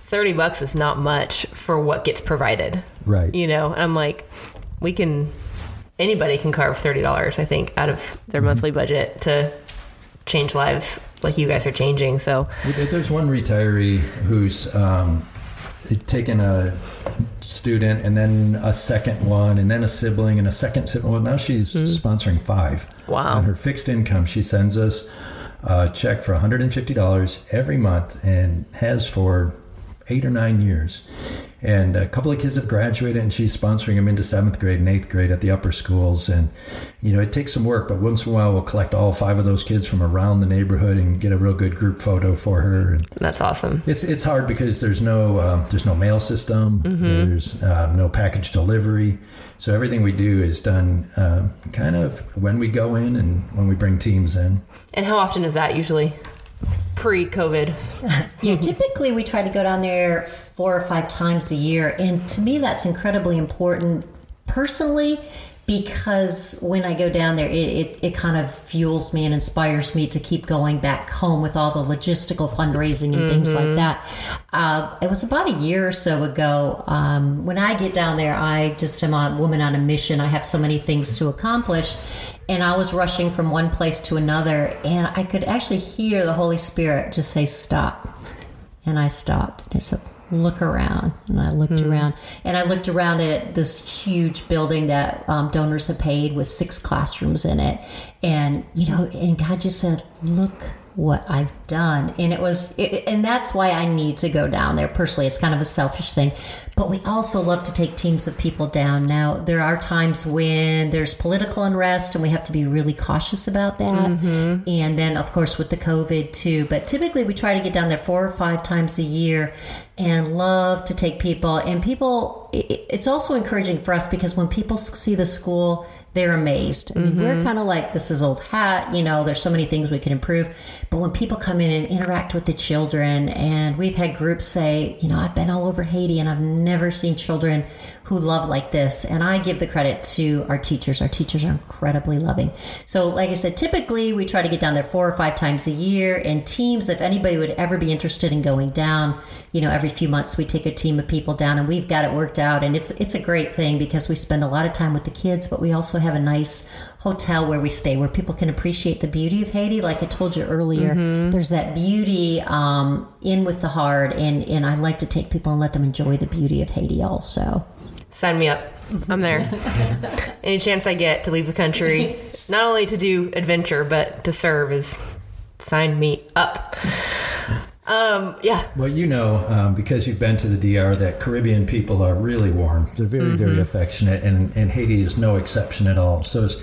thirty bucks is not much for what gets provided. right. You know, and I'm like, we can anybody can carve thirty dollars, I think, out of their monthly budget to change lives like you guys are changing. So There's one retiree who's um, taken a student and then a second one and then a sibling and a second sibling. Well, now she's sponsoring five. Wow. On her fixed income, she sends us a check for $150 every month and has for eight or nine years. And a couple of kids have graduated, and she's sponsoring them into seventh grade and eighth grade at the upper schools. And you know, it takes some work, but once in a while, we'll collect all five of those kids from around the neighborhood and get a real good group photo for her. And that's awesome. it's it's hard because there's no um, there's no mail system, there's um, no package delivery, so everything we do is done um, kind of when we go in and when we bring teams in. And how often is that usually? Pre-COVID. [LAUGHS] Yeah, typically we try to go down there four or five times a year. And to me, that's incredibly important personally because when I go down there, it, it, it kind of fuels me and inspires me to keep going back home with all the logistical fundraising and things like that. Uh, it was about a year or so ago. Um, when I get down there, I just am a woman on a mission. I have so many things to accomplish. And I was rushing from one place to another, and I could actually hear the Holy Spirit just say, Stop. And I stopped and I said, Look around. And I looked around and I looked around at this huge building that um, donors have paid with six classrooms in it. And, you know, and God just said, Look what I've done. And it was, it, and that's why I need to go down there personally. It's kind of a selfish thing. But we also love to take teams of people down. Now, there are times when there's political unrest and we have to be really cautious about that. And then, of course, with the COVID too. But typically, we try to get down there four or five times a year and love to take people. And people, it- it's also encouraging for us because when people see the school, they're amazed. I mean, we're mm-hmm. kind of like, this is old hat, you know, there's so many things we can improve. But when people come in and interact with the children, and we've had groups say, you know, I've been all over Haiti and I've never seen children who love like this. And I give the credit to our teachers. Our teachers are incredibly loving. So, like I said, typically we try to get down there four or five times a year. And teams, if anybody would ever be interested in going down, you know, every few months we take a team of people down and we've got it worked out. And it's it's a great thing because we spend a lot of time with the kids, but we also have a nice hotel where we stay where people can appreciate the beauty of Haiti. Like I told you earlier, there's that beauty um, in with the heart, and and I like to take people and let them enjoy the beauty of Haiti also. Sign me up. I'm there. [LAUGHS] Any chance I get to leave the country, not only to do adventure but to serve, is sign me up. Um, yeah, Well, you know, um, because you've been to the DR, that Caribbean people are really warm. They're very, very affectionate, and, and Haiti is no exception at all. So, as,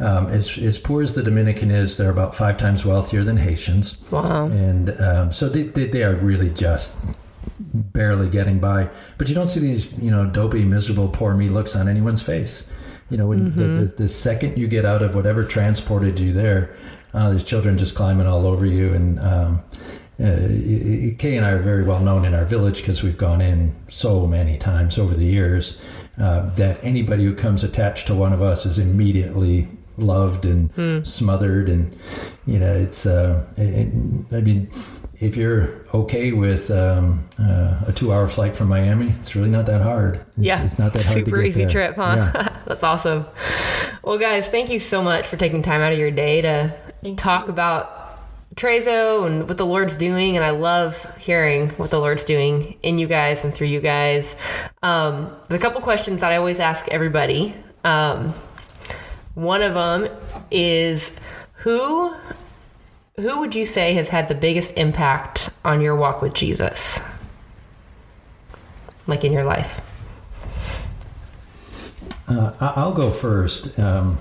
um, as, as poor as the Dominican is, they're about five times wealthier than Haitians. Wow. And um, so they, they, they are really just barely getting by. But you don't see these, you know, dopey, miserable, poor me looks on anyone's face. You know, when the, the, the second you get out of whatever transported you there, uh, there's children just climbing all over you. And um, uh, Kay and I are very well known in our village because we've gone in so many times over the years uh, that anybody who comes attached to one of us is immediately loved and smothered. And, you know, it's, uh, it, I mean, if you're okay with um, uh, a two-hour flight from Miami, it's really not that hard. It's, yeah, it's not that hard. Super to get easy there. trip, huh? Yeah. [LAUGHS] That's awesome. Well, guys, thank you so much for taking time out of your day to Thank talk about Trezo and what the Lord's doing. And I love hearing what the Lord's doing in you guys and through you guys. Um, the couple questions that I always ask everybody. Um, one of them is who who would you say has had the biggest impact on your walk with Jesus? Like in your life? Uh, I'll go first. Um,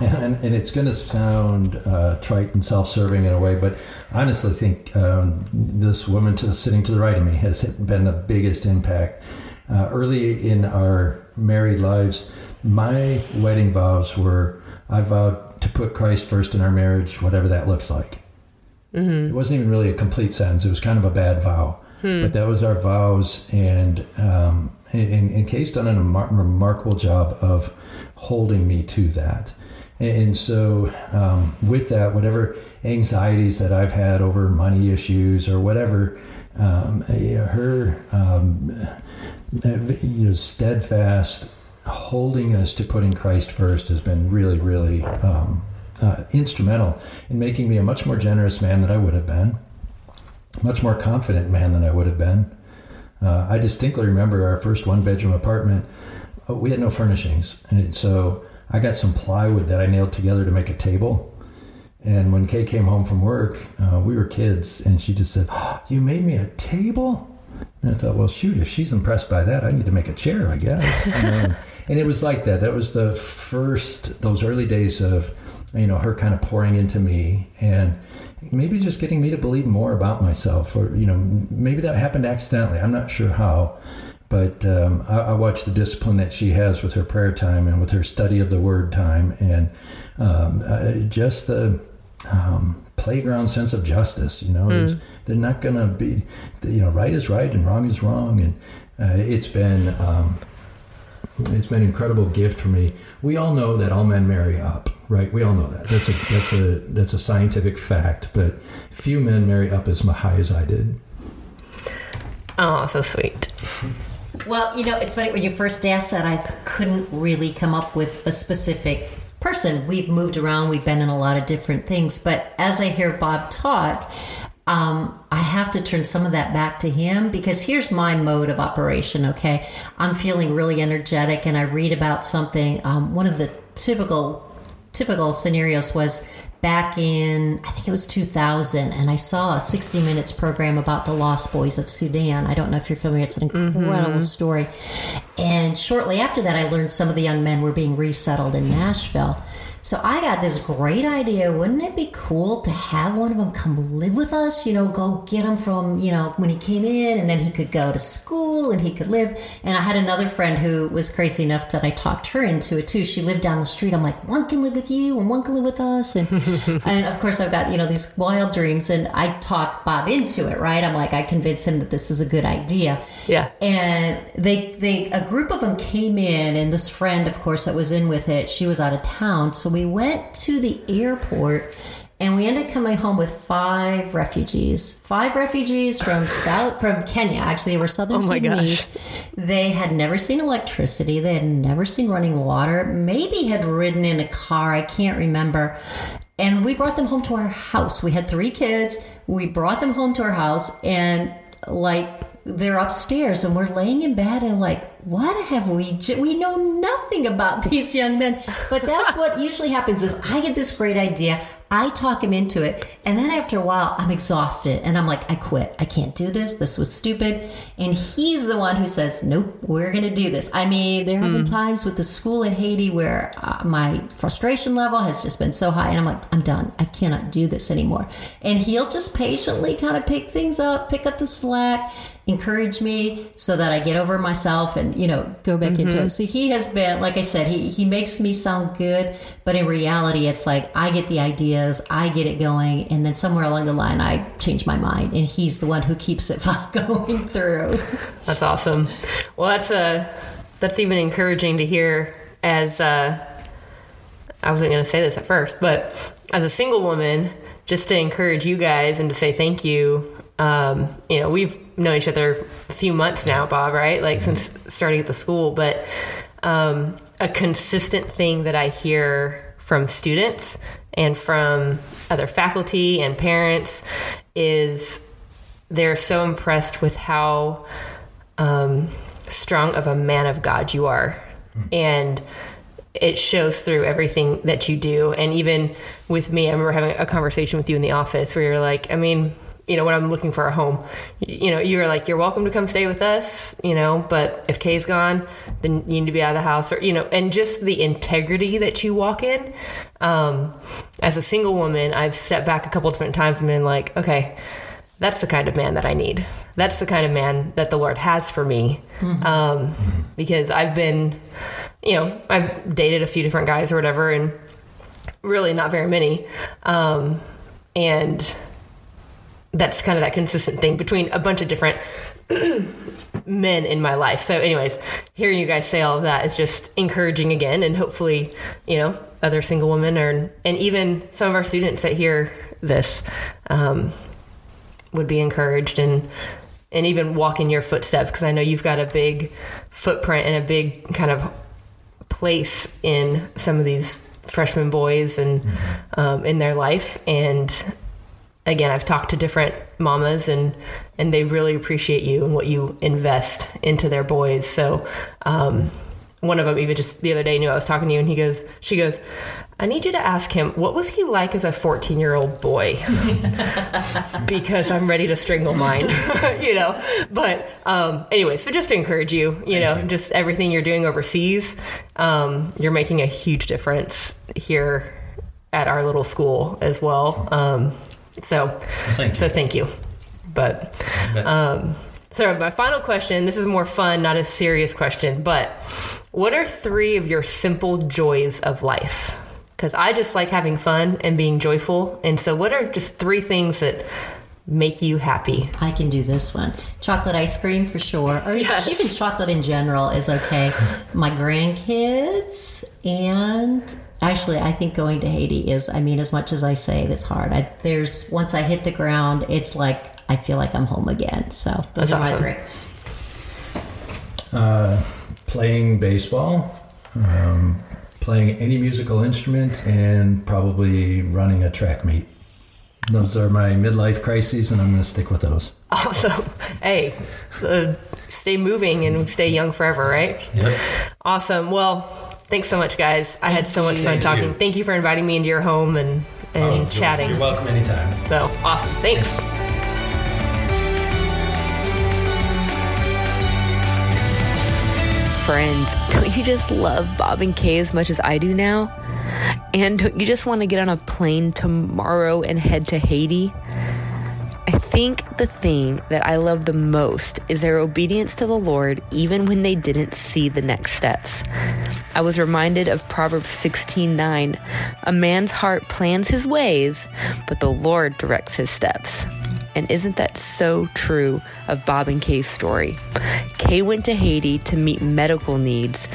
and, and it's going to sound uh, trite and self-serving in a way, but I honestly think um, this woman to, sitting to the right of me has been the biggest impact. Uh, early in our married lives, my wedding vows were I vowed to put Christ first in our marriage, whatever that looks like. It wasn't even really a complete sentence. It was kind of a bad vow. But that was our vows. And, um, and, and Kay's done a remar- remarkable job of holding me to that. And so, um, with that, whatever anxieties that I've had over money issues or whatever, um, her um, you know, steadfast holding us to putting Christ first has been really, really um, uh, instrumental in making me a much more generous man than I would have been, much more confident man than I would have been. Uh, I distinctly remember our first one bedroom apartment. uh, We had no furnishings. And so I got some plywood that I nailed together to make a table. And when Kay came home from work, uh, we were kids, and she just said, oh, You made me a table? And I thought, well, shoot, if she's impressed by that, I need to make a chair, I guess. [LAUGHS] And it was like that. That was the first, those early days of, you know, her kind of pouring into me and maybe just getting me to believe more about myself. Or, you know, maybe that happened accidentally. I'm not sure how. But um, I, I watch the discipline that she has with her prayer time and with her study of the word time and um, uh, just the um, playground sense of justice. You know, There's- they're not going to be, you know, right is right and wrong is wrong. And uh, it's been um, it's been an incredible gift for me. We all know that all men marry up, right? We all know that. That's a that's a that's a scientific fact. But few men marry up as high as I did. Oh, so sweet. Well, you know, it's funny when you first asked that, I couldn't really come up with a specific person. We've moved around, we've been in a lot of different things, but as I hear Bob talk, um, I have to turn some of that back to him because here's my mode of operation. Okay, I'm feeling really energetic, and I read about something. Um, one of the typical typical scenarios was back in I think it was 2000 and I saw a 60 minutes program about the lost boys of Sudan. I don't know if you're familiar it's an incredible story. And shortly after that I learned some of the young men were being resettled in Nashville. So I got this great idea. Wouldn't it be cool to have one of them come live with us? You know, go get him from, you know, when he came in and then he could go to school and he could live. And I had another friend who was crazy enough that I talked her into it too. She lived down the street. I'm like, one can live with you and one can live with us. And, [LAUGHS] and of course, I've got, you know, these wild dreams and I talked Bob into it, right? I'm like, I convinced him that this is a good idea. Yeah. And they, they, a group of them came in, and this friend, of course, that was in with it, she was out of town. So we went to the airport, and we ended up coming home with five refugees. Five refugees from [SIGHS] South, from Kenya. Actually, they were Southern Oh Sudanese. They had never seen electricity. They had never seen running water. Maybe had ridden in a car. I can't remember. And we brought them home to our house. We had three kids. We brought them home to our house, and like they're upstairs and we're laying in bed and like what have we? J- we know nothing about [LAUGHS] these young men. But that's what usually happens: is I get this great idea. I talk him into it. And then after a while, I'm exhausted and I'm like, I quit. I can't do this. This was stupid. And he's the one who says, Nope, we're going to do this. I mean, there have been times with the school in Haiti where uh, my frustration level has just been so high. And I'm like, I'm done. I cannot do this anymore. And he'll just patiently kind of pick things up, pick up the slack, encourage me so that I get over myself and, you know, go back into it. So he has been, like I said, he, he makes me sound good, but in reality, it's like I get the ideas, I get it going, and then somewhere along the line, I change my mind, and he's the one who keeps it [LAUGHS] going through. That's awesome. Well, that's uh, that's even encouraging to hear. As uh, I wasn't going to say this at first, but as a single woman, just to encourage you guys and to say thank you. Um, you know, we've known each other a few months now, Bob, right? Like since starting at the school, but um, a consistent thing that I hear from students and from other faculty and parents is they're so impressed with how um, strong of a man of God you are. And it shows through everything that you do. And even with me, I remember having a conversation with you in the office where you're like, I mean, you know, when I'm looking for a home, you know, you're like, you're welcome to come stay with us, you know, but if Kay's gone, then you need to be out of the house or, you know, and just the integrity that you walk in. Um, as a single woman, I've stepped back a couple different times and been like, okay, that's the kind of man that I need. That's the kind of man that the Lord has for me. Um, because I've been, you know, I've dated a few different guys or whatever, and really not very many. Um, and that's kind of that consistent thing between a bunch of different [CLEARS THROAT] men in my life. So, anyways, hearing you guys say all of that is just encouraging again, and hopefully, you know, other single women or and even some of our students that hear this um, would be encouraged and and even walk in your footsteps because I know you've got a big footprint and a big kind of place in some of these freshman boys and um, in their life and again i've talked to different mamas and and they really appreciate you and what you invest into their boys. So um, one of them even just the other day knew i was talking to you and he goes she goes i need you to ask him what was he like as a 14 year old boy? [LAUGHS] Because i'm ready to strangle mine [LAUGHS] you know? But um, anyway so just to encourage you you know just everything you're doing overseas um, you're making a huge difference here at our little school as well. Um, so thank you. so thank you but um, so my final question this is more fun not a serious question but what are three of your simple joys of life because i just like having fun and being joyful and so what are just three things that make you happy I can do this one. Chocolate ice cream for sure, or Yes. even chocolate in general is okay. My grandkids, and actually, I think going to Haiti is. I mean, as much as I say that's hard, I, there's once I hit the ground, it's like I feel like I'm home again. So those That's are my awesome. three. playing baseball, um, playing any musical instrument, and probably running a track meet. Those are my midlife crises, and I'm going to stick with those. awesome [LAUGHS] hey uh, stay moving and stay young forever right Yep. Awesome. Well, thanks so much, guys. I had so much fun Thank talking. you. Thank you for inviting me into your home and, and oh, chatting. You're welcome anytime. So awesome. Thanks. Friends, don't you just love Bob and Kay as much as I do now? And don't you just want to get on a plane tomorrow and head to Haiti? I think the thing that I love the most is their obedience to the Lord, even when they didn't see the next steps. I was reminded of Proverbs 16:9. A man's heart plans his ways, but the Lord directs his steps. And isn't that so true of Bob and Kay's story? Kay went to Haiti to meet medical needs,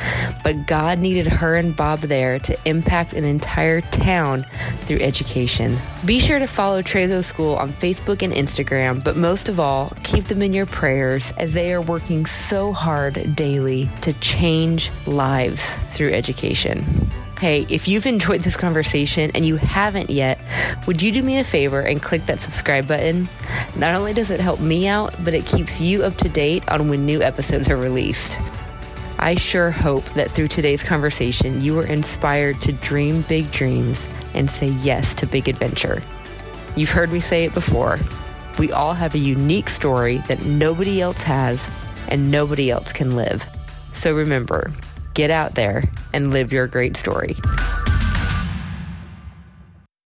but God needed her and Bob there to impact an entire town through education. Be sure to follow Trezo School on Facebook and Instagram, but most of all, keep them in your prayers as they are working so hard daily to change lives through education. Hey, if you've enjoyed this conversation and you haven't yet, would you do me a favor and click that subscribe button? Not only does it help me out, but it keeps you up to date on when new episodes are released. I sure hope that through today's conversation, you were inspired to dream big dreams and say yes to big adventure. You've heard me say it before. We all have a unique story that nobody else has and nobody else can live. So remember, get out there and live your great story.